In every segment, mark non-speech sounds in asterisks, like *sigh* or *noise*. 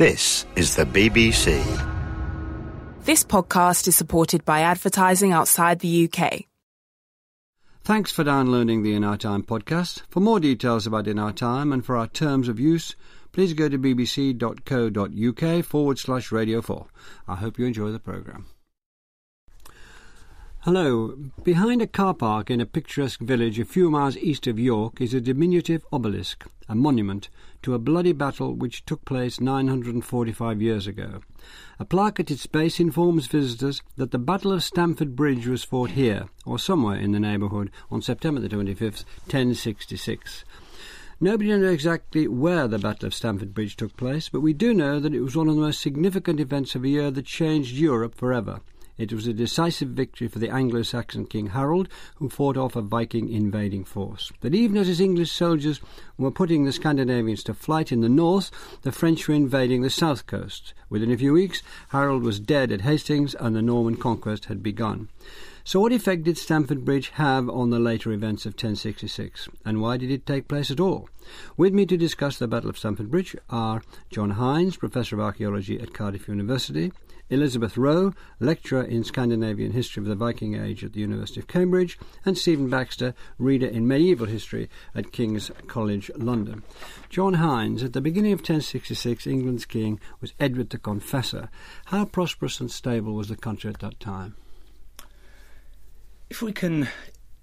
This is the BBC. This podcast is supported by advertising outside the UK. Thanks for downloading the In Our Time podcast. For more details about In Our Time and for our terms of use, please go to bbc.co.uk forward slash radio 4. I hope you enjoy the programme. Hello. Behind a car park in a picturesque village a few miles east of York is a diminutive obelisk, a monument to a bloody battle which took place 945 years ago. A plaque at its base informs visitors that the Battle of Stamford Bridge was fought here, or somewhere in the neighbourhood, on September the 25th, 1066. Nobody knows exactly where the Battle of Stamford Bridge took place, but we do know that it was one of the most significant events of a year that changed Europe forever. It was a decisive victory for the Anglo Saxon King Harold, who fought off a Viking invading force. But even as his English soldiers were putting the Scandinavians to flight in the north, the French were invading the south coast. Within a few weeks, Harold was dead at Hastings and the Norman conquest had begun. So, what effect did Stamford Bridge have on the later events of 1066, and why did it take place at all? With me to discuss the Battle of Stamford Bridge are John Hines, Professor of Archaeology at Cardiff University, Elizabeth Rowe, lecturer in Scandinavian history of the Viking Age at the University of Cambridge, and Stephen Baxter, reader in medieval history at King's College London. John Hines, at the beginning of 1066, England's king was Edward the Confessor. How prosperous and stable was the country at that time? If we can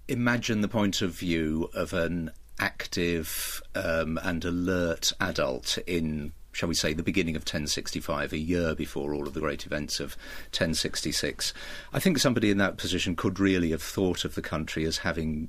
imagine the point of view of an active um, and alert adult in shall we say, the beginning of 1065, a year before all of the great events of 1066. I think somebody in that position could really have thought of the country as having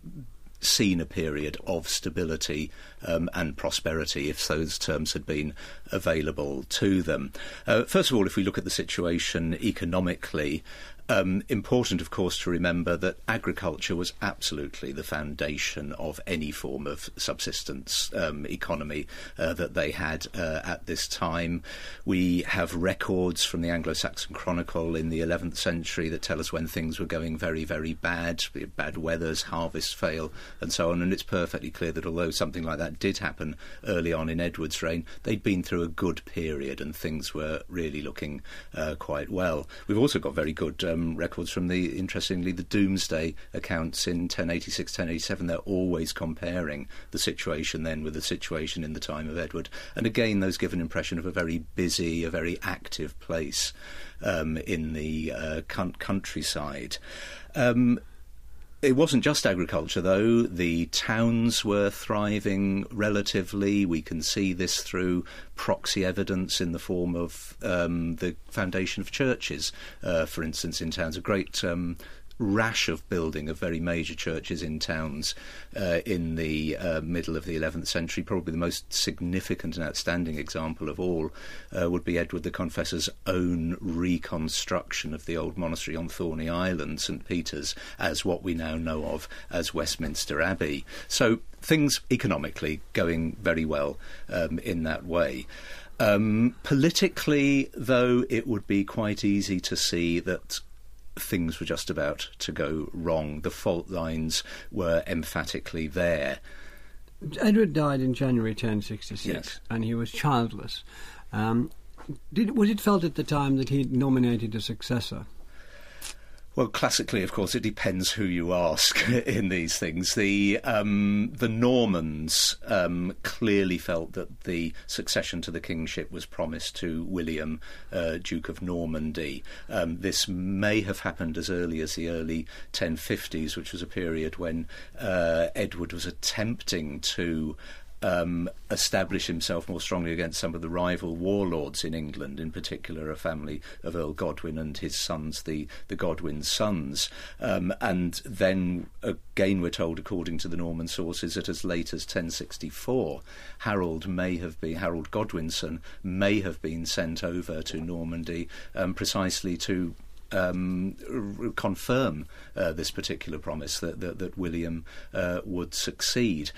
seen a period of stability um, and prosperity if those terms had been available to them. Uh, first of all, if we look at the situation economically, um, important, of course, to remember that agriculture was absolutely the foundation of any form of subsistence um, economy uh, that they had uh, at this time. We have records from the Anglo Saxon Chronicle in the 11th century that tell us when things were going very, very bad, bad weathers, harvests fail, and so on. And it's perfectly clear that although something like that did happen early on in Edward's reign, they'd been through a good period and things were really looking uh, quite well. We've also got very good. Um, um, records from the, interestingly, the Domesday accounts in 1086, 1087. They're always comparing the situation then with the situation in the time of Edward. And again, those give an impression of a very busy, a very active place um, in the uh, countryside. Um, it wasn't just agriculture, though. The towns were thriving relatively. We can see this through proxy evidence in the form of um, the foundation of churches, uh, for instance, in towns. A great um, rash of building of very major churches in towns uh, in the uh, middle of the 11th century. Probably the most significant and outstanding example of all uh, would be Edward the Confessor's own reconstruction of the old monastery on Thorney Island, St Peter's, as what we now know of as Westminster Abbey. So things economically going very well um, in that way. Um, politically, though, it would be quite easy to see that things were just about to go wrong. The fault lines were emphatically there. Edward died in January 1066, yes. and he was childless. Um, did, was it felt at the time that he nominated a successor? Well, classically, of course, it depends who you ask *laughs* in these things. The um, the Normans um, clearly felt that the succession to the kingship was promised to William, uh, Duke of Normandy. Um, this may have happened as early as the early 1050s, which was a period when uh, Edward was attempting to um, establish himself more strongly against some of the rival warlords in England, in particular a family of Earl Godwin and his sons, the, the Godwin sons. Um, and then again, we're told, according to the Norman sources, that as late as 1064, Harold may have been, Harold Godwinson may have been sent over to Normandy um, precisely to um, r- confirm uh, this particular promise that, that, that William uh, would succeed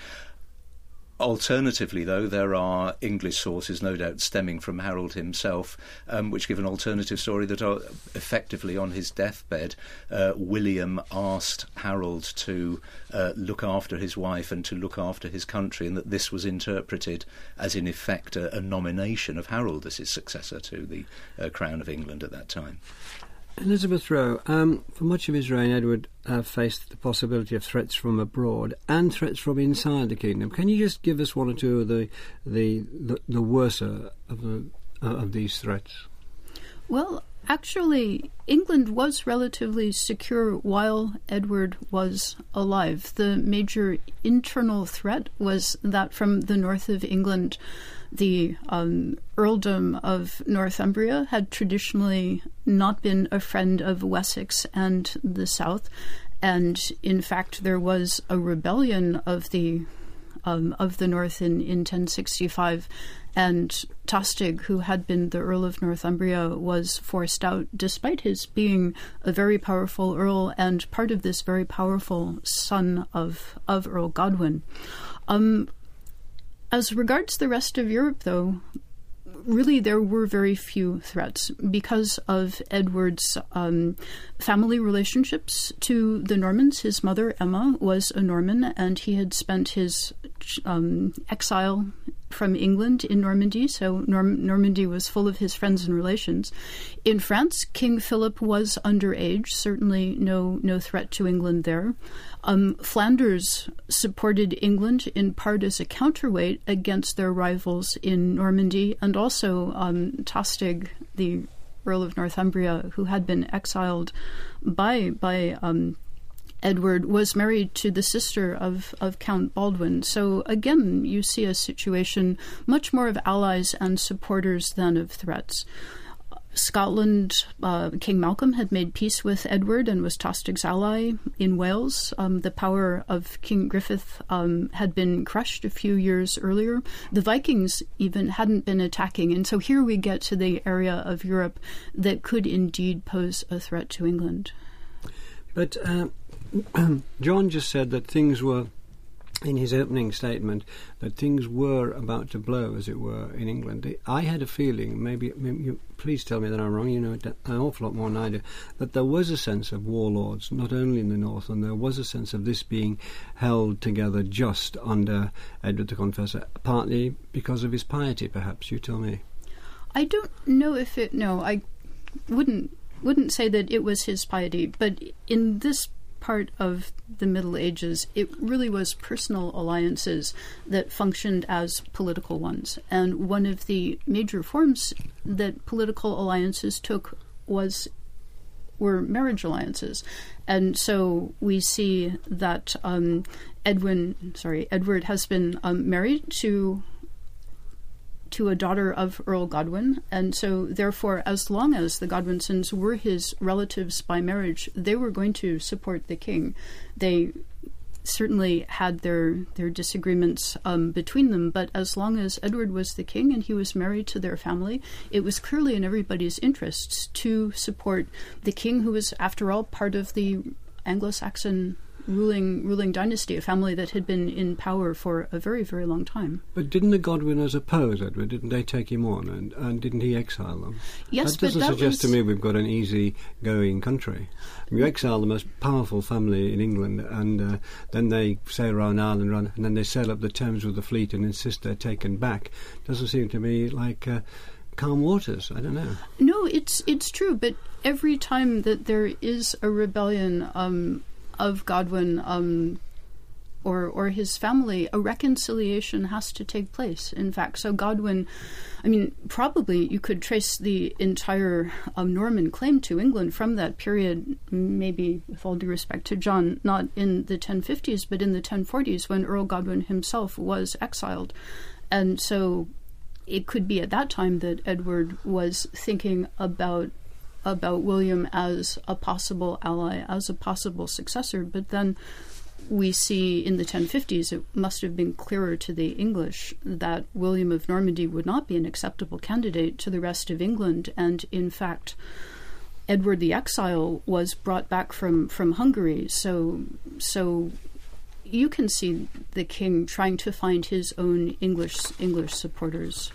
Alternatively, though, there are English sources, no doubt stemming from Harold himself, um, which give an alternative story that are effectively on his deathbed, uh, William asked Harold to uh, look after his wife and to look after his country, and that this was interpreted as, in effect, a, a nomination of Harold as his successor to the uh, Crown of England at that time. Elizabeth Rowe, um, for much of his reign, Edward uh, faced the possibility of threats from abroad and threats from inside the kingdom. Can you just give us one or two of the the the, the worser of the uh, of these threats? Well, actually, England was relatively secure while Edward was alive. The major internal threat was that from the north of England the um, earldom of Northumbria had traditionally not been a friend of Wessex and the South, and in fact there was a rebellion of the um, of the North in, in 1065, and Tostig, who had been the Earl of Northumbria, was forced out, despite his being a very powerful earl and part of this very powerful son of of Earl Godwin. Um, as regards the rest of Europe, though, really there were very few threats because of Edward's um, family relationships to the Normans. His mother, Emma, was a Norman, and he had spent his um, exile from England in Normandy, so Norm- Normandy was full of his friends and relations. In France, King Philip was underage, certainly no no threat to England there. Um, Flanders supported England in part as a counterweight against their rivals in Normandy, and also um, Tostig, the Earl of Northumbria, who had been exiled by by um, Edward, was married to the sister of, of Count Baldwin. So again, you see a situation much more of allies and supporters than of threats. Scotland, uh, King Malcolm had made peace with Edward and was Tostig's ally in Wales. Um, the power of King Griffith um, had been crushed a few years earlier. The Vikings even hadn't been attacking, and so here we get to the area of Europe that could indeed pose a threat to England. But uh, *clears throat* John just said that things were in his opening statement that things were about to blow, as it were, in England. I had a feeling, maybe, maybe you, please tell me that I'm wrong, you know an awful lot more than I do, that there was a sense of warlords, not only in the north, and there was a sense of this being held together just under Edward the Confessor, partly because of his piety, perhaps. You tell me. I don't know if it, no, I wouldn't wouldn't say that it was his piety, but in this part of the Middle Ages, it really was personal alliances that functioned as political ones. And one of the major forms that political alliances took was were marriage alliances. And so we see that um, Edwin, sorry, Edward has been um, married to to a daughter of Earl Godwin, and so therefore, as long as the Godwinsons were his relatives by marriage, they were going to support the king. They certainly had their their disagreements um, between them, but as long as Edward was the king and he was married to their family, it was clearly in everybody's interests to support the king, who was, after all, part of the Anglo-Saxon ruling ruling dynasty, a family that had been in power for a very very long time. But didn't the Godwiners oppose Edward? Didn't they take him on, and, and didn't he exile them? Yes, that doesn't that suggest was... to me we've got an easy going country. You exile the most powerful family in England, and uh, then they sail around Ireland, run, and then they sail up the Thames with the fleet and insist they're taken back. Doesn't seem to me like. Uh, calm waters. I don't know. No, it's it's true, but every time that there is a rebellion, um, of Godwin um, or or his family, a reconciliation has to take place. In fact, so Godwin, I mean, probably you could trace the entire um, Norman claim to England from that period. Maybe, with all due respect to John, not in the 1050s, but in the 1040s when Earl Godwin himself was exiled, and so it could be at that time that Edward was thinking about about William as a possible ally, as a possible successor, but then we see in the 1050s it must have been clearer to the English that William of Normandy would not be an acceptable candidate to the rest of England, and in fact, Edward the Exile was brought back from, from Hungary. So, so you can see the king trying to find his own English English supporters.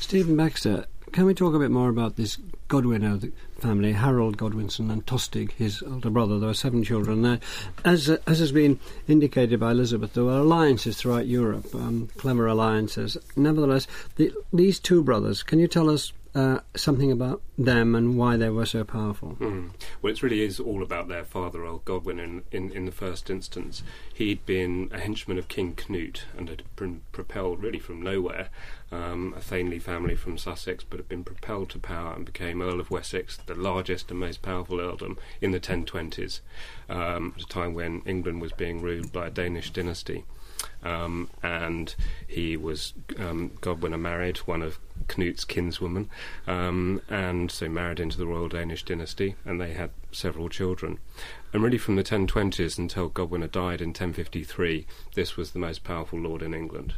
Stephen Baxter, can we talk a bit more about this Godwin of the family, Harold Godwinson and Tostig, his older brother? There were seven children there. As, uh, as has been indicated by Elizabeth, there were alliances throughout Europe, um, clever alliances. Nevertheless, the, these two brothers, can you tell us uh, something about them and why they were so powerful? Mm. Well, it really is all about their father, Earl Godwin, in, in, in, the first instance. He'd been a henchman of King Canute and had been propelled really from nowhere, um, a Thanley family from Sussex, but had been propelled to power and became Earl of Wessex, the largest and most powerful earldom in the 1020s, um, at a time when England was being ruled by a Danish dynasty. Um, and he was um, Godwin married, one of Knut's kinswomen, um, and so married into the royal Danish dynasty, and they had several children. And really, from the 1020s until Godwin died in 1053, this was the most powerful lord in England.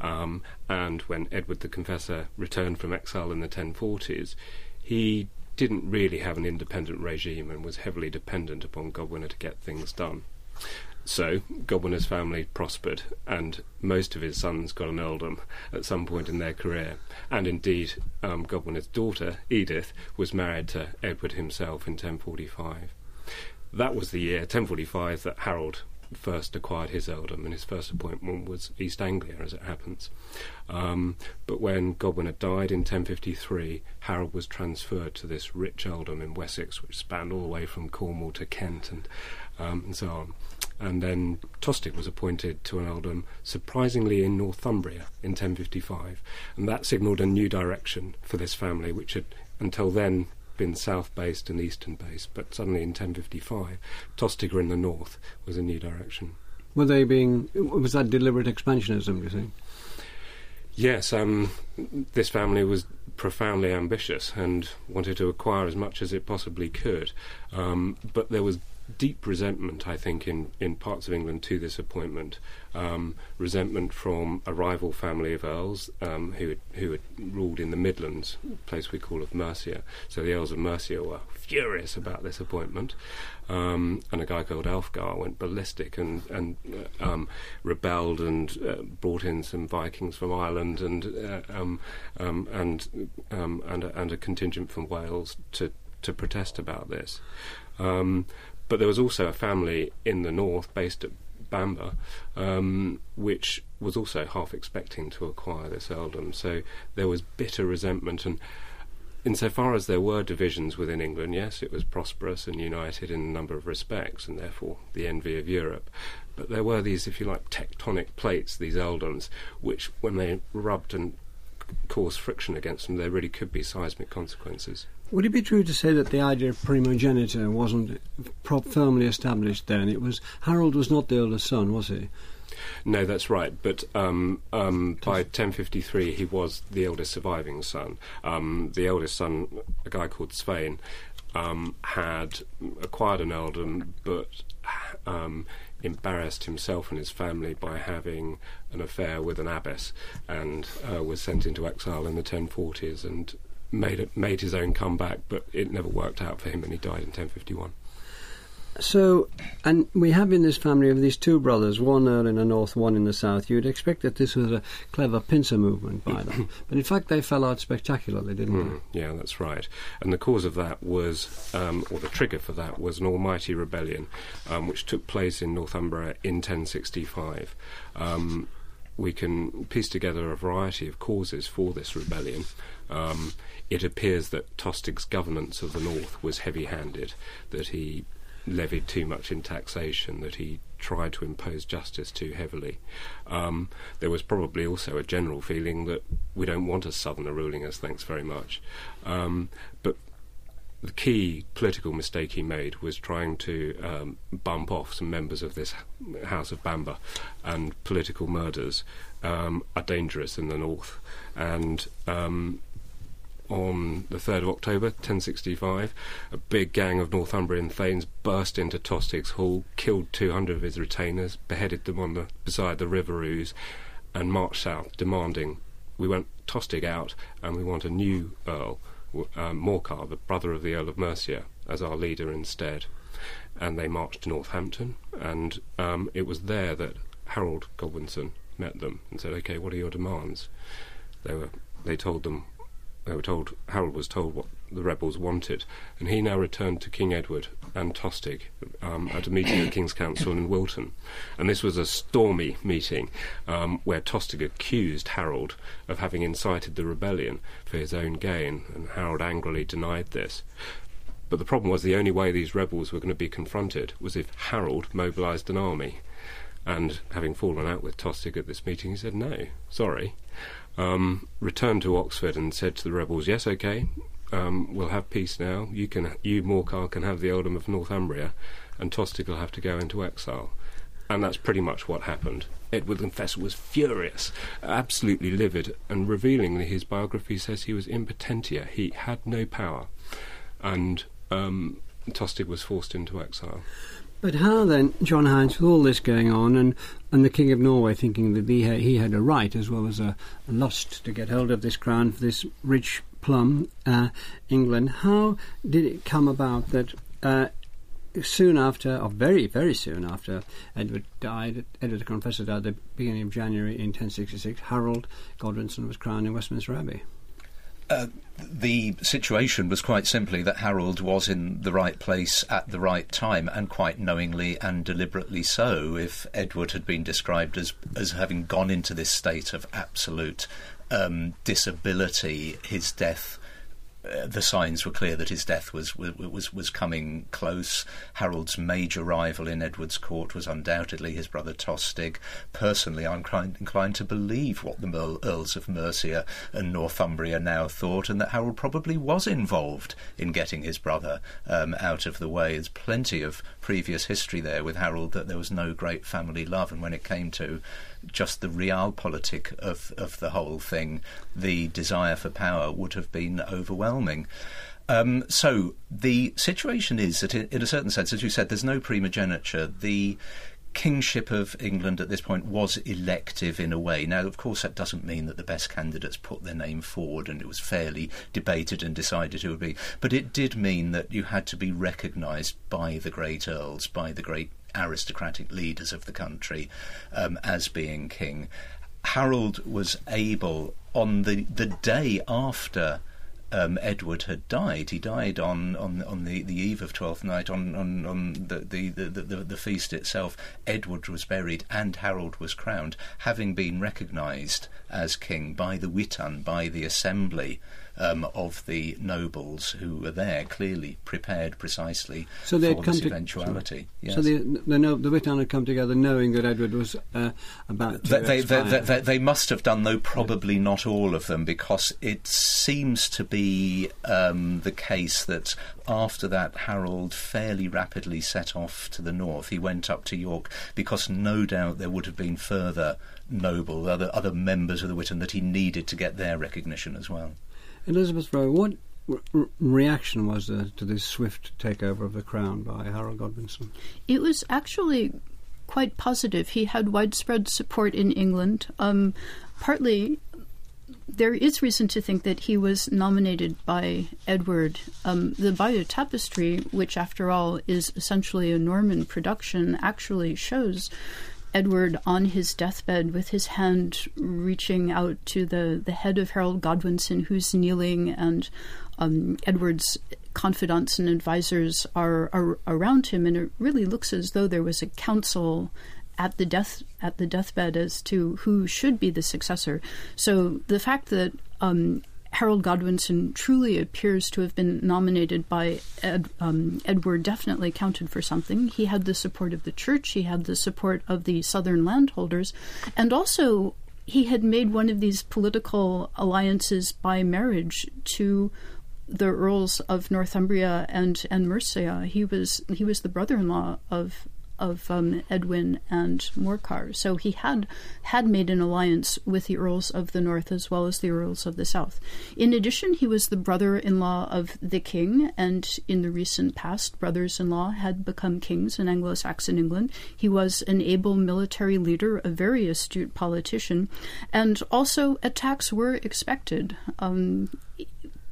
Um, and when Edward the Confessor returned from exile in the 1040s, he didn't really have an independent regime and was heavily dependent upon Godwin to get things done. So Godwin's family prospered, and most of his sons got an earldom at some point in their career. And indeed, um, Godwin's daughter, Edith, was married to Edward himself in 1045. That was the year, 1045, that Harold first acquired his earldom, and his first appointment was East Anglia, as it happens. Um, but when Godwin had died in 1053, Harold was transferred to this rich earldom in Wessex, which spanned all the way from Cornwall to Kent and, um, and so on and then Tostig was appointed to an earldom, surprisingly in Northumbria in 1055, and that signalled a new direction for this family, which had until then been south based and eastern based, but suddenly in 1055, Tostig in the north was a new direction. Were they being, was that deliberate expansionism, do you think? Yes, um, this family was profoundly ambitious and wanted to acquire as much as it possibly could, um, but there was deep resentment, I think, in, in parts of England to this appointment. Um, resentment from a rival family of earls um, who had, who had ruled in the Midlands, a place we call of Mercia. So the earls of Mercia were furious about this appointment, um, and a guy called Alfgar went ballistic and and uh, um, rebelled and uh, brought in some Vikings from Ireland and uh, um, um, and and and a contingent from Wales to to protest about this. Um, but there was also a family in the north based at Bamburgh, um, which was also half expecting to acquire this earldom. So there was bitter resentment. And insofar as there were divisions within England, yes, it was prosperous and united in a number of respects, and therefore the envy of Europe. But there were these, if you like, tectonic plates, these earldoms, which, when they rubbed and caused friction against them, there really could be seismic consequences. Would it be true to say that the idea of primogeniture wasn't firmly established then? It was Harold was not the eldest son, was he? No, that's right. But um, um, by 1053, he was the eldest surviving son. Um, the eldest son, a guy called Svein, um, had acquired an earldom, but um, embarrassed himself and his family by having an affair with an abbess and uh, was sent into exile in the 1040s and made it, made his own comeback, but it never worked out for him, and he died in 1051. So, and we have in this family of these two brothers, one in the north, one in the south. You'd expect that this was a clever pincer movement by them, *laughs* but in fact they fell out spectacularly, didn't mm, they? Yeah, that's right. And the cause of that was, um, or the trigger for that was an almighty rebellion, um, which took place in Northumbria in 1065. Um, we can piece together a variety of causes for this rebellion. Um, it appears that Tostig's governance of the north was heavy handed, that he levied too much in taxation, that he tried to impose justice too heavily. Um, there was probably also a general feeling that we don't want a southerner ruling us, thanks very much. Um, but the key political mistake he made was trying to um, bump off some members of this House of Bamburgh, and political murders um, are dangerous in the north. And um, on the 3rd of October 1065, a big gang of Northumbrian thanes burst into Tostig's hall, killed 200 of his retainers, beheaded them on the, beside the River Ouse, and marched south, demanding, We want Tostig out, and we want a new Earl, um, Morcar, the brother of the Earl of Mercia, as our leader instead. and they marched to Northampton, and um, it was there that Harold Godwinson met them and said, "Okay, what are your demands?" They were they told them they were told Harold was told what the rebels wanted, and he now returned to King Edward and Tostig um, at a meeting at King's Council in Wilton. And this was a stormy meeting um, where Tostig accused Harold of having incited the rebellion for his own gain, and Harold angrily denied this. But the problem was the only way these rebels were going to be confronted was if Harold mobilised an army. And having fallen out with Tostig at this meeting, he said, No, sorry. Um, returned to Oxford and said to the rebels, Yes, okay, um, we'll have peace now. You can, you Morcar can have the earldom of Northumbria, and Tostig will have to go into exile. And that's pretty much what happened. Edward Confessor was furious, absolutely livid, and revealingly his biography says he was impotentia. He had no power, and um, Tostig was forced into exile. But how then, John Hines, with all this going on, and, and the King of Norway thinking that he had, he had a right as well as a, lust to get hold of this crown for this rich plum, uh, England, how did it come about that uh, soon after, or very, very soon after Edward died, Edward the Confessor died at the beginning of January in 1066, Harold Godwinson was crowned in Westminster Abbey? The situation was quite simply that Harold was in the right place at the right time, and quite knowingly and deliberately so. If Edward had been described as as having gone into this state of absolute um, disability, his death uh, the signs were clear that his death was, was was coming close. Harold's major rival in Edward's court was undoubtedly his brother Tostig. Personally, I'm inclined to believe what the Earls of Mercia and Northumbria now thought, and that Harold probably was involved in getting his brother um, out of the way. There's plenty of previous history there with Harold that there was no great family love, and when it came to just the realpolitik of, of the whole thing, the desire for power would have been overwhelming. Um, so the situation is that, in, a certain sense, as you said, there's no primogeniture. The kingship of England at this point was elective in a way. Now, of course, that doesn't mean that the best candidates put their name forward and it was fairly debated and decided who would be. But it did mean that you had to be recognised by the great earls, by the great aristocratic leaders of the country um, as being king. Harold was able, on the, the day after um, Edward had died. He died on, on, on the, the eve of Twelfth Night, on, on, on the, the, the, the, the feast itself. Edward was buried and Harold was crowned, having been recognised as king by the Witan, by the assembly um, of the nobles who were there, clearly prepared precisely so for this eventuality. Yes. So the the, no, the Witan had come together knowing that Edward was uh, about to they, they, they, they, must have done, though probably not all of them, because it seems to be um, the case that after that, Harold fairly rapidly set off to the north. He went up to York because no doubt there would have been further noble, other other members of the Witan that he needed to get their recognition as well. Elizabeth Rowe, what r- reaction was there to this swift takeover of the crown by Harold Godwinson? It was actually quite positive. He had widespread support in England. Um, partly, there is reason to think that he was nominated by Edward. Um, the Bayeux Tapestry, which, after all, is essentially a Norman production, actually shows Edward on his deathbed with his hand reaching out to the, the head of Harold Godwinson, who's kneeling, and um, Edward's confidants and advisors are, are around him, and it really looks as though there was a council at the death at the deathbed as to who should be the successor. So the fact that um, Harold Godwinson truly appears to have been nominated by Ed, um, Edward definitely counted for something. He had the support of the church, he had the support of the southern landholders, and also he had made one of these political alliances by marriage to the earls of Northumbria and and Mercia. He was he was the brother-in-law of of um, Edwin and Morcar. So he had had made an alliance with the earls of the north as well as the earls of the south. In addition, he was the brother-in-law of the king, and in the recent past, brothers-in-law had become kings in Anglo-Saxon England. He was an able military leader, a very astute politician, and also attacks were expected. Um,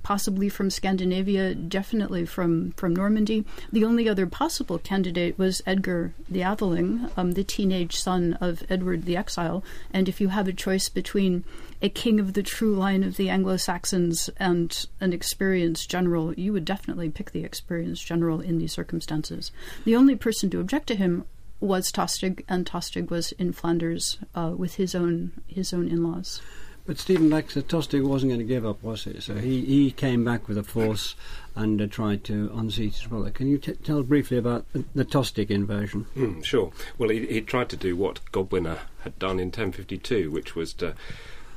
possibly from Scandinavia, definitely from, from Normandy. The only other possible candidate was Edgar the Atheling, um, the teenage son of Edward the Exile. And if you have a choice between a king of the true line of the Anglo Saxons and an experienced general, you would definitely pick the experienced general in these circumstances. The only person to object to him was Tostig, and Tostig was in Flanders uh, with his own his own in laws. But Stephen Baxter Tostig wasn't going to give up, was he? So he, he came back with a force and uh, tried to unseat his brother. Can you t- tell briefly about the, the Tostig invasion? Mm, sure. Well, he, he tried to do what Godwinner had done in 1052, which was to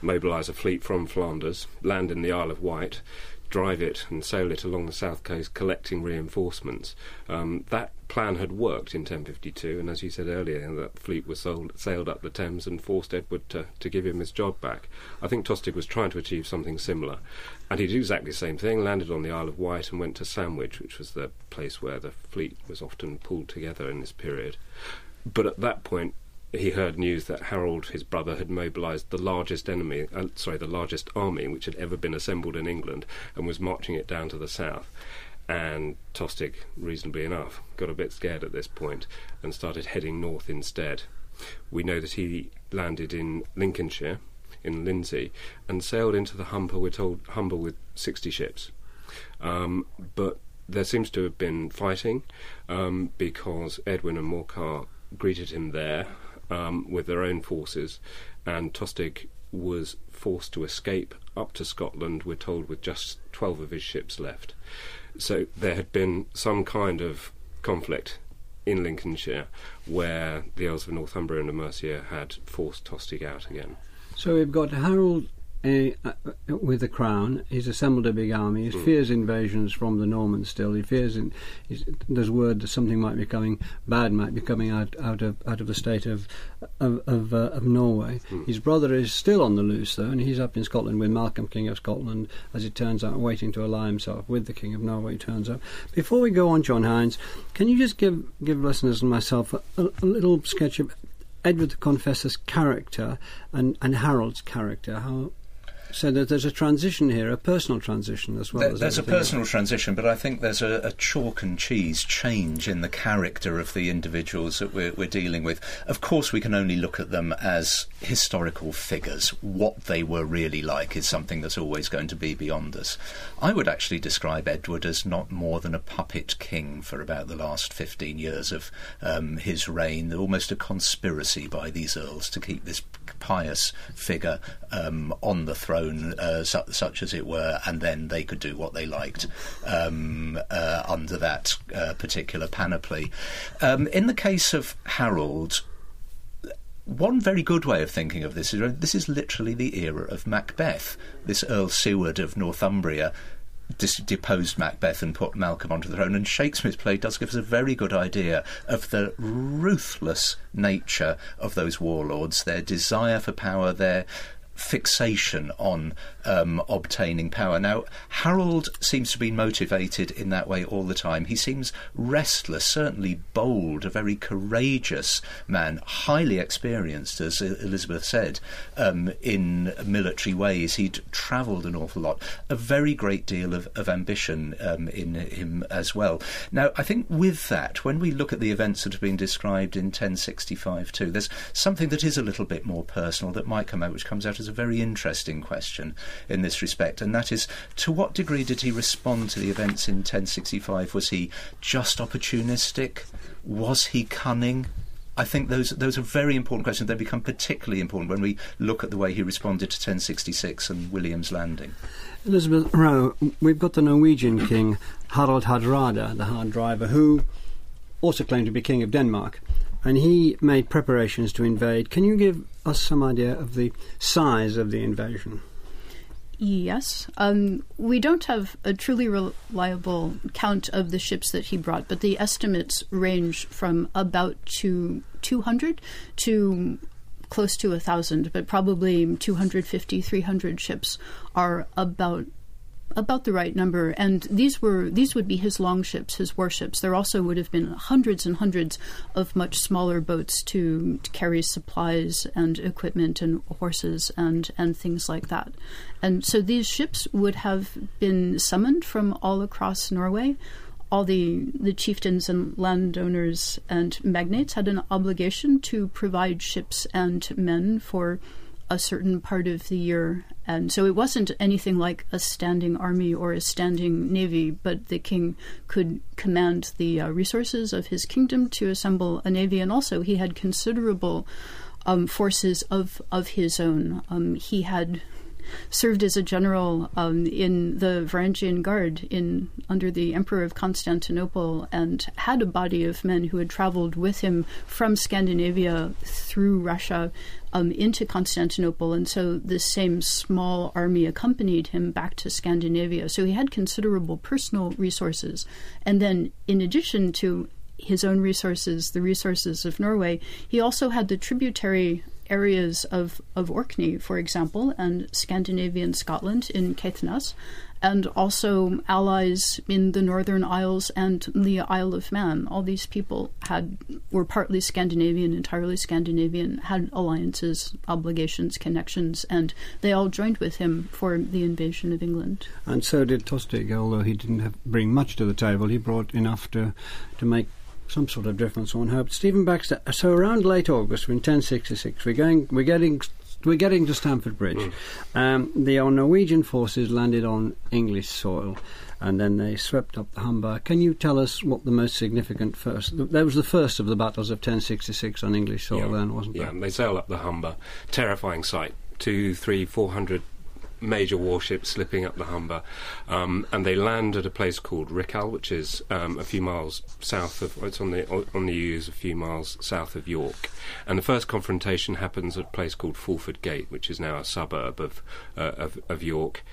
mobilise a fleet from Flanders, land in the Isle of Wight, drive it and sail it along the south coast, collecting reinforcements. Um, that plan had worked in 1052, and as you said earlier, that fleet was sold, sailed up the Thames and forced Edward to, to give him his job back. I think Tostig was trying to achieve something similar, and he did exactly the same thing. Landed on the Isle of Wight and went to Sandwich, which was the place where the fleet was often pulled together in this period. But at that point, he heard news that Harold, his brother, had mobilised the largest enemy, uh, sorry, the largest army which had ever been assembled in England, and was marching it down to the south. And Tostig, reasonably enough, got a bit scared at this point and started heading north instead. We know that he landed in Lincolnshire, in Lindsey, and sailed into the Humber. We're told Humber with sixty ships, um, but there seems to have been fighting um, because Edwin and Morcar greeted him there um, with their own forces, and Tostig was forced to escape up to Scotland, we're told, with just 12 of his ships left. So there had been some kind of conflict in Lincolnshire where the Earls of Northumbria and Mercia had forced Tostig out again. So we've got Harold uh, with the crown. He's assembled a big army. He mm. fears invasions from the Normans. Still, he fears. In, there's word that something might be coming bad, might be coming out, out of out of the state of of of, uh, of Norway. Mm. His brother is still on the loose though, and he's up in Scotland with Malcolm, King of Scotland, as it turns out, waiting to ally himself with the King of Norway. Turns out. Before we go on, John Hines, can you just give give listeners and myself a, a little sketch of Edward the Confessor's character and, and Harold's character, how so that there's a transition here, a personal transition as well. There, there's a personal else. transition, but I think there's a, a, chalk and cheese change in the character of the individuals that we're, we're, dealing with. Of course, we can only look at them as historical figures. What they were really like is something that's always going to be beyond us. I would actually describe Edward as not more than a puppet king for about the last 15 years of um, his reign, almost a conspiracy by these earls to keep this pious figure um, on the throne, uh, su- such as it were, and then they could do what they liked um, uh, under that uh, particular panoply. Um, in the case of Harold, one very good way of thinking of this is this is literally the era of Macbeth. This Earl Siward of Northumbria dis- deposed Macbeth and put Malcolm onto the throne. And Shakespeare's play does give us a very good idea of the ruthless nature of those warlords, their desire for power, their fixation on um, obtaining power. Now, Harold seems to be motivated in that way all the time. He seems restless, certainly bold, a very courageous man, highly experienced, as Elizabeth said, um, in military ways. He'd travelled an awful lot, a very great deal of, of ambition um, in him as well. Now, I think with that, when we look at the events that have been described in 1065 too, there's something that is a little bit more personal that might come out, which comes out as a very interesting question in this respect, and that is to what degree did he respond to the events in 1065? Was he just opportunistic? Was he cunning? I think those those are very important questions. They become particularly important when we look at the way he responded to 1066 and William's landing. Elizabeth Rowe, we've got the Norwegian king Harald Hardrada, the hard driver, who also claimed to be king of Denmark and he made preparations to invade. Can you give us some idea of the size of the invasion? Yes. Um, we don't have a truly reliable count of the ships that he brought, but the estimates range from about to 200 to close to a thousand, but probably 250, 300 ships are about about the right number. And these were these would be his longships, his warships. There also would have been hundreds and hundreds of much smaller boats to, to carry supplies and equipment and horses and and things like that. And so these ships would have been summoned from all across Norway all the, the chieftains and landowners and magnates had an obligation to provide ships and men for a certain part of the year. And so it wasn't anything like a standing army or a standing navy, but the king could command the uh, resources of his kingdom to assemble a navy. And also, he had considerable um, forces of, of his own. Um, he had served as a general um, in the Varangian Guard in under the Emperor of Constantinople and had a body of men who had traveled with him from Scandinavia through Russia um, into Constantinople, and so this same small army accompanied him back to Scandinavia. So he had considerable personal resources, and then in addition to his own resources, the resources of Norway, he also had the tributary areas of, of Orkney, for example, and Scandinavian Scotland in Caithness, and also allies in the Northern Isles and the Isle of Man. All these people had were partly Scandinavian, entirely Scandinavian, had alliances, obligations, connections, and they all joined with him for the invasion of England. And so did Tostig, although he didn't have, bring much to the table. He brought enough to to make some sort of difference, one hoped. Stephen Baxter. So around late August, in 1066, we're going, we're getting. We're getting to Stamford Bridge. Mm. Um, the Norwegian forces landed on English soil, and then they swept up the Humber. Can you tell us what the most significant first? That was the first of the battles of 1066 on English soil, yeah. then, wasn't it? Yeah, they sail up the Humber. Terrifying sight. Two, three, four hundred major warships slipping up the Humber, um, and they land at a place called Riccall, which is um, a few miles south of. It's on the on the Ouse, a few miles south of York, and the first confrontation happens at a place called Fulford Gate, which is now a suburb of uh, of, of York,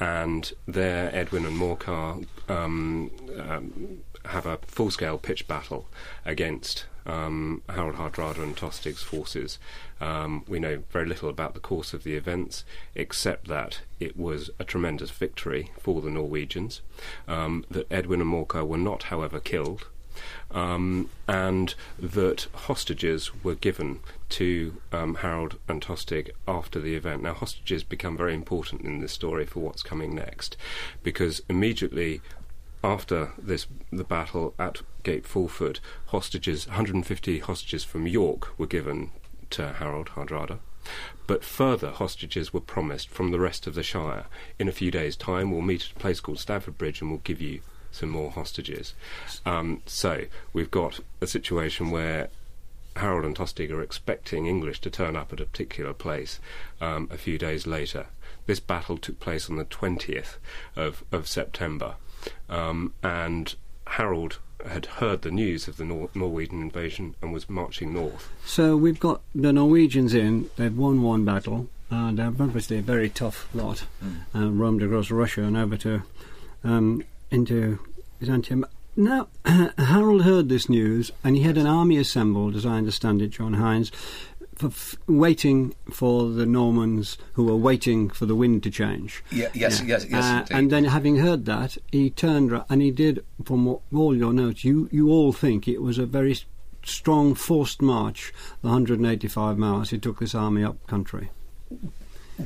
and there Edwin and Morcar um, um, have a full-scale pitched battle against um, Harald Hardrada and Tostig's forces. Um, we know very little about the course of the events, except that it was a tremendous victory for the Norwegians. Um, that Edwin and Morcar were not, however, killed. Um, and that hostages were given to um, Harold and Tostig after the event. Now, hostages become very important in this story for what's coming next, because immediately after this the battle at Gate Fulford, hostages, 150 hostages from York were given to Harald Hardrada. But further hostages were promised from the rest of the Shire. In a few days' time, we'll meet at a place called Stamford Bridge and we'll give you some more hostages. Um, so we've got a situation where Harold and Tostig are expecting English to turn up at a particular place um, a few days later. This battle took place on the 20th of, of September, um, and Harold had heard the news of the Nor- Norwegian invasion and was marching north. So we've got the Norwegians in, they've won one battle, and they're obviously a very tough lot, mm. uh, roamed across Russia and over to um, into Byzantium. Now, *clears throat* Harold heard this news, and he had an army assembled, as I understand it, John Hines, for f- waiting for the Normans who were waiting for the wind to change. Yeah, yes, yeah. yes, yes. Uh, and then, having heard that, he turned and he did, from all your notes, you, you all think it was a very strong forced march, the 185 miles he took this army up country.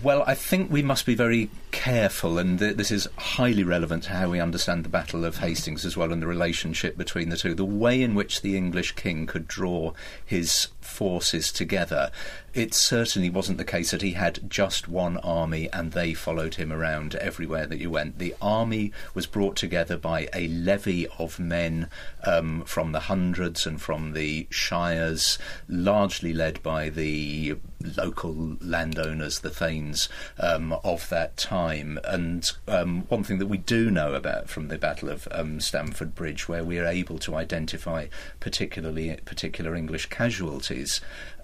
Well, I think we must be very careful, and th- this is highly relevant to how we understand the Battle of Hastings as well and the relationship between the two. The way in which the English king could draw his forces together it certainly wasn't the case that he had just one army and they followed him around everywhere that you went. The army was brought together by a levy of men um, from the hundreds and from the shires, largely led by the local landowners, the thanes um, of that time. And um, one thing that we do know about from the Battle of um, Stamford Bridge, where we are able to identify particularly particular English casualties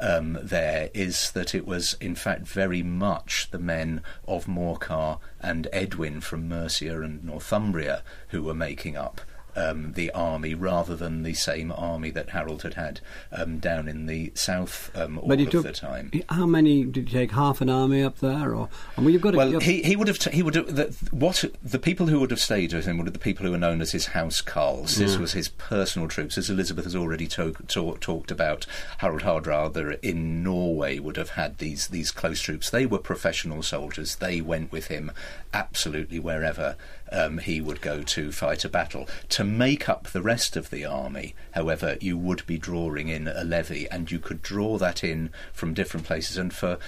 um, there is that it was in fact very much the men of Morcar and Edwin from Mercia and Northumbria who were making up um, the army rather than the same army that Harold had had um, down in the south um, all But of took the time. how many did he take? Half an army up there, or I mean, you've got to. Well, he, he would have t- he would have the, what the people who would have stayed with him would have the people who were known as his house carls. This was his personal troops, as Elizabeth has already to- talk, talked about. Harald Hardrada in Norway would have had these these close troops. They were professional soldiers. They went with him absolutely wherever um, he would go to fight a battle. To make up the rest of the army, however, you would be drawing in a levy, and you could draw that in from different places. And for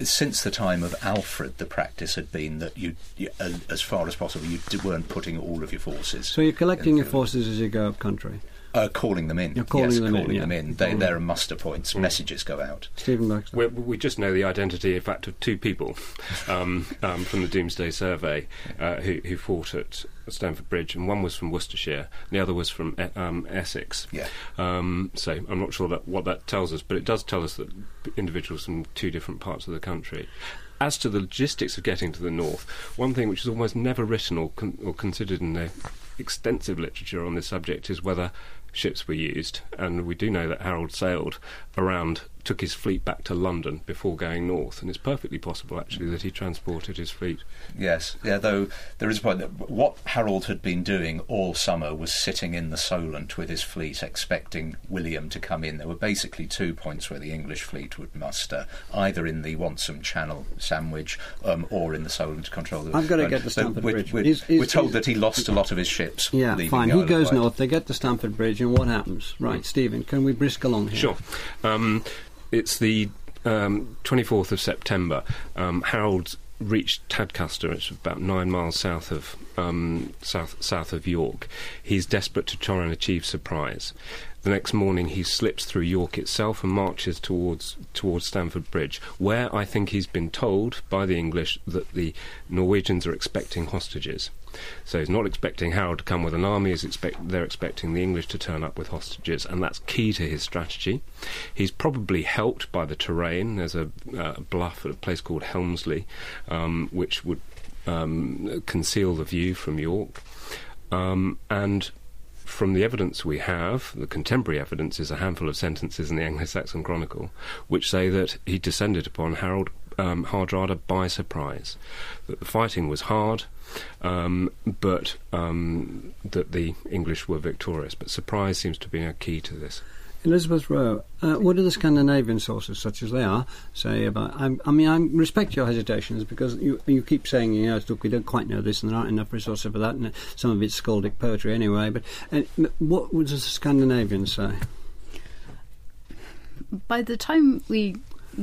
since the time of Alfred, the practice had been that you, you uh, as far as possible, you d- weren't putting all of your forces. so you're collecting your forces as you go up country. Uh, calling them in. You're calling yes, them in, calling yeah. them in. You're They, calling there are muster points. Messages go out. Stephen Baxter. We, we just know the identity, in fact, of two people *laughs* um, um, from the Domesday Survey uh, who, who fought at Stamford Bridge, and one was from Worcestershire, and the other was from um, Essex. Yeah. Um, so I'm not sure that, what that tells us, but it does tell us that individuals from two different parts of the country. As to the logistics of getting to the north, one thing which is almost never written or, con- or considered in the extensive literature on this subject is whether ships were used. And we do know that Harold sailed around, took his fleet back to London before going north, and it's perfectly possible actually that he transported his fleet. Yes, yeah. Though there is a point that what Harold had been doing all summer was sitting in the Solent with his fleet, expecting William to come in. There were basically two points where the English fleet would muster, either in the Wantsum Channel, Sandwich, um, or in the Solent control. I've gotta and get to so Stamford we're, Bridge. We're, He's- he's- we're told he's- that he lost a lot of his ships. Yeah, fine. the He goes Wight. north. They get to Stamford Bridge, and what happens? Right, Stephen, can we brisk along here? Sure. Um, it's the um, 24th of September. Um, Harold reached Tadcaster, it's about nine miles south of um, south south of York. He's desperate to try and achieve surprise. The next morning, he slips through York itself and marches towards towards Stamford Bridge, where I think he's been told by the English that the Norwegians are expecting hostages. So he's not expecting Harold to come with an army. He's expect, they're expecting the English to turn up with hostages, and that's key to his strategy. He's probably helped by the terrain. There's a uh, bluff at a place called Helmsley, um, which would um, conceal the view from York. Um, and from the evidence we have, the contemporary evidence is a handful of sentences in the Anglo-Saxon Chronicle, which say that he descended upon Harald um, Hardrada by surprise. That the fighting was hard, um, but um, that the English were victorious. But surprise seems to be a key to this. Elizabeth Rowe, uh, what do the Scandinavian sources, such as they are, say about? I, I mean, I respect your hesitations because you you keep saying, you know, look, we don't quite know this, and there aren't enough resources for that, and some of it's skaldic poetry anyway. But and what would the Scandinavians say? by the time we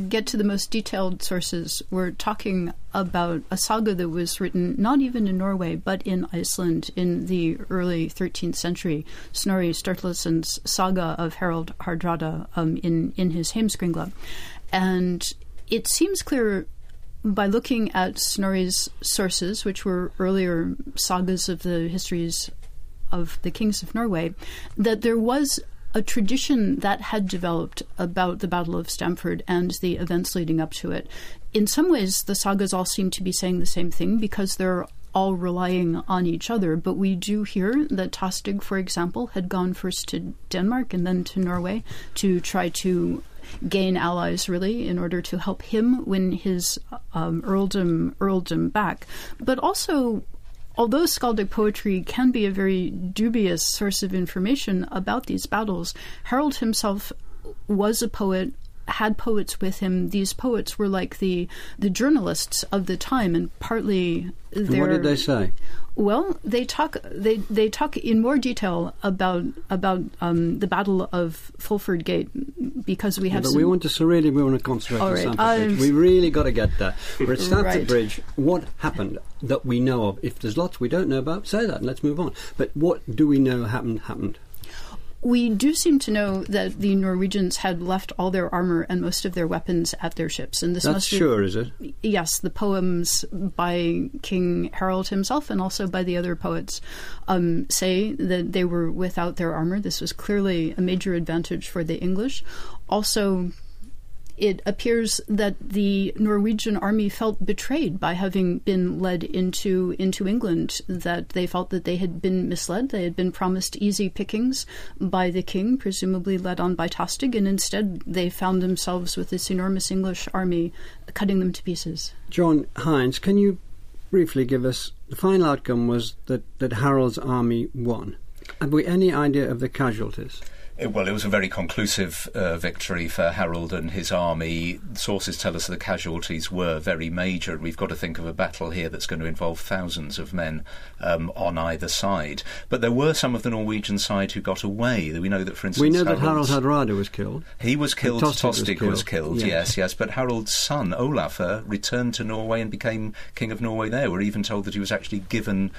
get to the most detailed sources, we're talking about a saga that was written not even in Norway, but in Iceland in the early 13th century. Snorri Sturluson's saga of Harald Hardrada um, in, in his Heimskringla. And it seems clear by looking at Snorri's sources, which were earlier sagas of the histories of the kings of Norway, that there was a tradition that had developed about the Battle of Stamford and the events leading up to it. In some ways, the sagas all seem to be saying the same thing because they're all relying on each other. But we do hear that Tostig, for example, had gone first to Denmark and then to Norway to try to gain allies, really, in order to help him win his um, earldom earldom back. But also although skaldic poetry can be a very dubious source of information about these battles, Harald himself was a poet had poets with him these poets were like the the journalists of the time and partly And what did they say? well, they talk they they talk in more detail about about um, the Battle of Fulford Gate because we have but some, we want to so really we want to concentrate on right, Stamford Bridge. um, We really got to get there. We're at Stamford Right. Bridge. What happened that we know of? If there's lots we don't know about, say that and let's move on. But what do we know happened? Happened. We do seem to know that the Norwegians had left all their armor and most of their weapons at their ships, and this That's must have- sure, is it? yes, the poems by King Harald himself and also by the other poets um, say that they were without their armor. This was clearly a major advantage for the English. Also, it appears that the Norwegian army felt betrayed by having been led into into England. That they felt that they had been misled. They had been promised easy pickings by the king, presumably led on by Tostig, and instead they found themselves with this enormous English army cutting them to pieces. John Hines, can you briefly give us the final outcome was that, that Harold's army won. Have we any idea of the casualties? Well, it was a very conclusive uh, victory for Harold and his army. Sources tell us the casualties were very major. We've got to think of a battle here that's going to involve thousands of men um, on either side. But there were some of the Norwegian side who got away. We know that, for instance, we know that Harald Hardrada was killed. He was killed. Tostig, was killed. Was killed yes. yes. yes, But Harald's son Olafur returned to Norway and became king of Norway. There, we're even told that he was actually given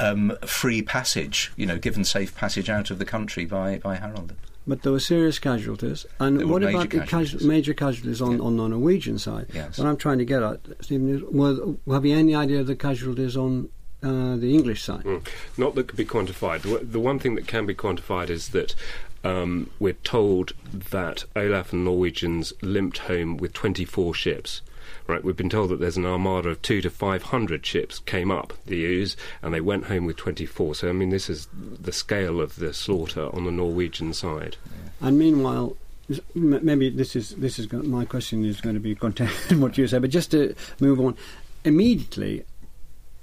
um, free passage. You know, given safe passage out of the country by by Harold. But there were serious casualties. And what about the casualties. major casualties on, yeah. on the Norwegian side? Yes. What I'm trying to get at, Stephen, is well, have you any idea of the casualties on uh, the English side? Mm. Not that could be quantified. The one thing that can be quantified is that um, we're told that Olaf and Norwegians limped home with 24 ships. Right, we've been told that there's an armada of two to five hundred ships came up the Ouse, and they went home with 24. So I mean, this is the scale of the slaughter on the Norwegian side. And meanwhile, maybe this is this is my question is going to be *laughs* contained in what you say, but just to move on immediately,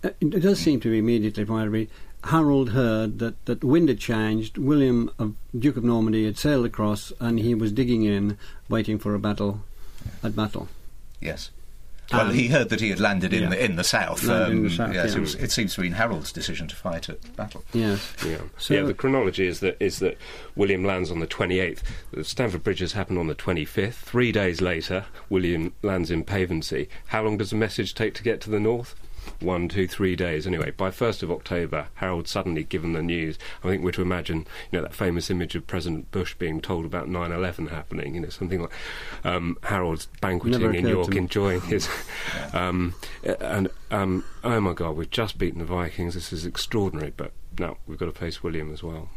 uh, it does seem to be immediately from Harold heard that, that the wind had changed. William, of Duke of Normandy, had sailed across, and he was digging in, waiting for a battle at battle. Yes. Well, um, he heard that he had landed in yeah. the in the south. Um, in the south yes, yeah. it, was, it, seems to have been Harold's decision to fight at battle. Yes. Yeah. So yeah. The chronology is that is that William lands on the 28th. The Stamford Bridges happened on the 25th. Three days later, William lands in Pevensey. How long does the message take to get to the north? One, two, three days. Anyway, by 1st of October, Harold suddenly given the news. I think we're to imagine, you know, that famous image of President Bush being told about 9/11 happening. You know, something like um, Harold's banqueting in York, enjoying his, *laughs* um, and um, oh my God, we've just beaten the Vikings. This is extraordinary. But now we've got to face William as well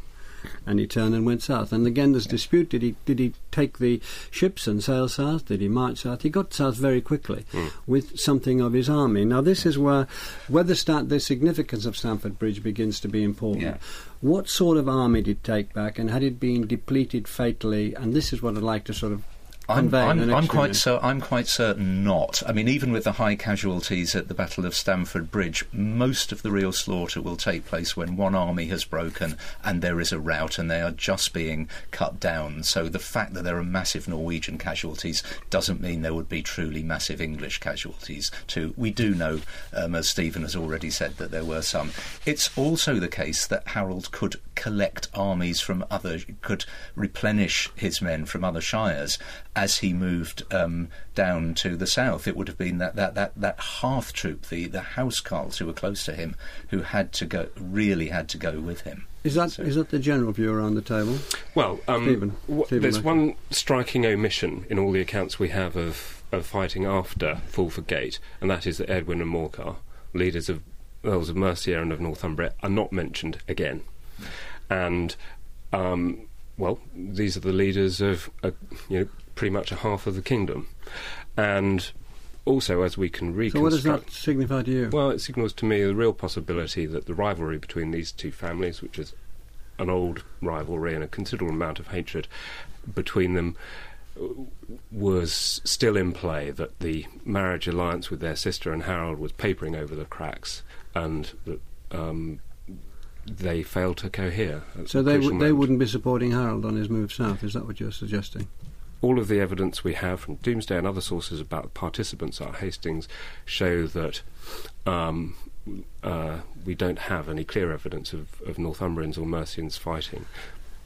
and he turned and went south. And again, there's dispute: did he did he take the ships and sail south? Did he march south? He got south very quickly mm. with something of his army. Now, this is where whether start the significance of Stamford Bridge begins to be important. Yeah. What sort of army did it take back, and had it been depleted fatally? And this is what I'd like to sort of I'm, I'm, I'm quite so, I'm quite certain not. I mean, even with the high casualties at the Battle of Stamford Bridge, most of the real slaughter will take place when one army has broken and there is a rout and they are just being cut down. So the fact that there are massive Norwegian casualties doesn't mean there would be truly massive English casualties too. We do know, um, as Stephen has already said, that there were some. It's also the case that Harold could collect armies from other, could replenish his men from other shires as he moved um, down to the south. It would have been that, that, that, that Hearth troop, the, the housecarls who were close to him, who had to go, really had to go with him. Is that so. is that the general view around the table? Well, um, Stephen, w- Stephen there's one striking omission in all the accounts we have of, of fighting after Fulford Gate, and that is that Edwin and Morcar, leaders of Earls of Mercia and of Northumbria, are not mentioned again. And um, well, these are the leaders of, uh, you know, pretty much a half of the kingdom. And also, as we can reconstruct. So, what does that signify to you? Well, it signals to me the real possibility that the rivalry between these two families, which is an old rivalry and a considerable amount of hatred between them, was still in play. That the marriage alliance with their sister and Harold was papering over the cracks, and that. Um, they failed to cohere. So they w- they wouldn't be supporting Harold on his move south. Is that what you're suggesting? All of the evidence we have from Domesday and other sources about participants at Hastings show that um, uh, we don't have any clear evidence of, of Northumbrians or Mercians fighting.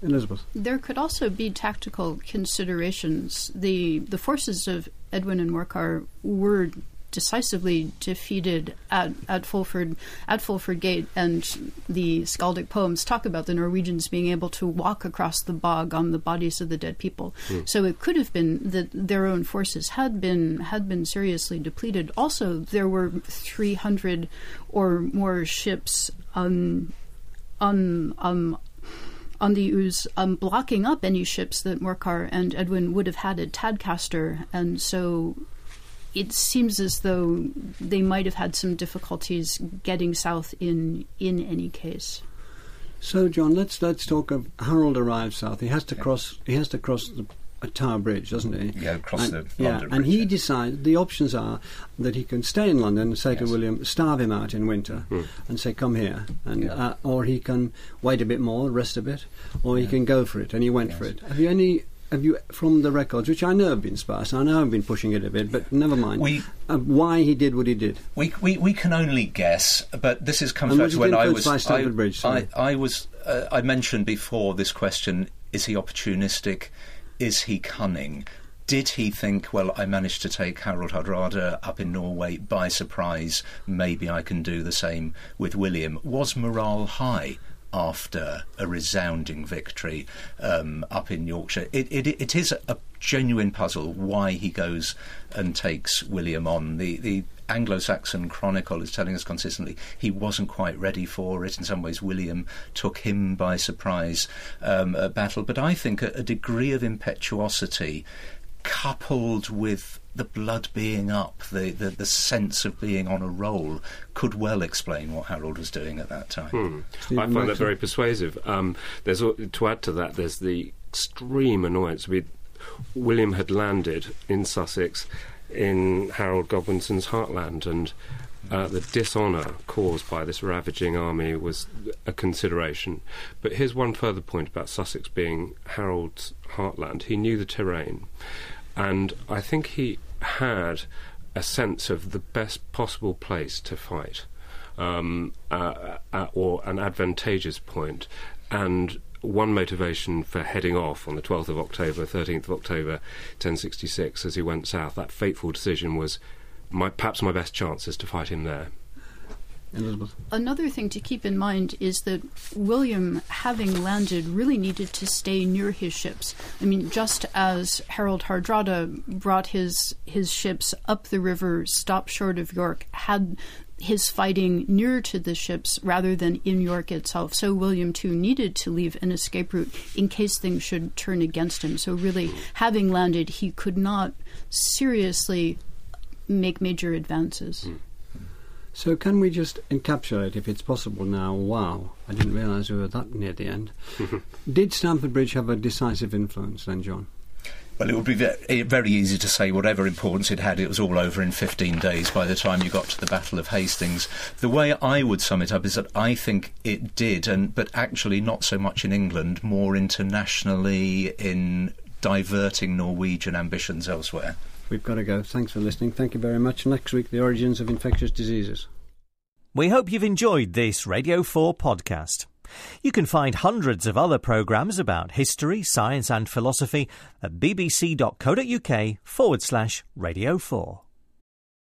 Elizabeth. There could also be tactical considerations. The the forces of Edwin and Morcar were decisively defeated at, at Fulford at Fulford Gate, and the skaldic poems talk about the Norwegians being able to walk across the bog on the bodies of the dead people. Mm. So it could have been that their own forces had been had been seriously depleted. Also, there were three hundred or more ships um, on um, on the Ouse, um, blocking up any ships that Morcar and Edwin would have had at Tadcaster, and so it seems as though they might have had some difficulties getting south in in any case. So, John, let's let's talk of Harold arrives south. He has to cross. He has to cross the a Tower Bridge, doesn't he? Yeah, across and, the yeah, London and he yeah. decides the options are that he can stay in London and say to William, starve him out in winter, and say, "Come here," and Yeah. uh, or he can wait a bit more, rest a bit, or he can go for it, and he went for it. Have you any? Have you, from the records, which I know have been sparse, I know I've been pushing it a bit, but never mind. We- uh, why he did what he did. We, we, we can only guess, but this is comes back to when I was. by I, Bridge. I, I was. Uh, I mentioned before this question: Is he opportunistic? Is he cunning? Did he think, well, I managed to take Harald Hardrada up in Norway by surprise? Maybe I can do the same with William. Was morale high? After a resounding victory um, up in Yorkshire, it, it, it is a genuine puzzle why he goes and takes William on. The, the Anglo-Saxon Chronicle is telling us consistently he wasn't quite ready for it. In some ways, William took him by surprise um, at battle. But I think a, a degree of impetuosity, coupled with the blood being up, the, the, the sense of being on a roll, could well explain what Harold was doing at that time. Stephen I find that very persuasive. Um, there's to add to that. There's the extreme annoyance. We, William had landed in Sussex, in Harold Godwinson's heartland, and uh, the dishonour caused by this ravaging army was a consideration. But here's one further point about Sussex being Harold's heartland. He knew the terrain, and I think he had a sense of the best possible place to fight um, uh, uh, or an advantageous point, and one motivation for heading off on the 12th of October, 13th of October, 1066, as he went south, that fateful decision was my, perhaps my best chance is to fight him there. Elizabeth. Another thing to keep in mind is that William, having landed, really needed to stay near his ships. I mean, just as Harald Hardrada brought his his ships up the river, stopped short of York, had his fighting near to the ships rather than in York itself. So William too needed to leave an escape route in case things should turn against him. So really, having landed, he could not seriously make major advances. Hmm. So can we just encapsulate, if it's possible now? Wow, I didn't realise we were that near the end. *laughs* Did Stamford Bridge have a decisive influence then, John? Well, it would be ve- eh, very easy to say whatever importance it had, it was all over in 15 days by the time you got to the Battle of Hastings. The way I would sum it up is that I think it did, and but actually not so much in England, more internationally in diverting Norwegian ambitions elsewhere. We've got to go. Thanks for listening. Thank you very much. Next week, the origins of infectious diseases. We hope you've enjoyed this Radio 4 podcast. You can find hundreds of other programmes about history, science, and philosophy at bbc.co.uk forward slash Radio 4.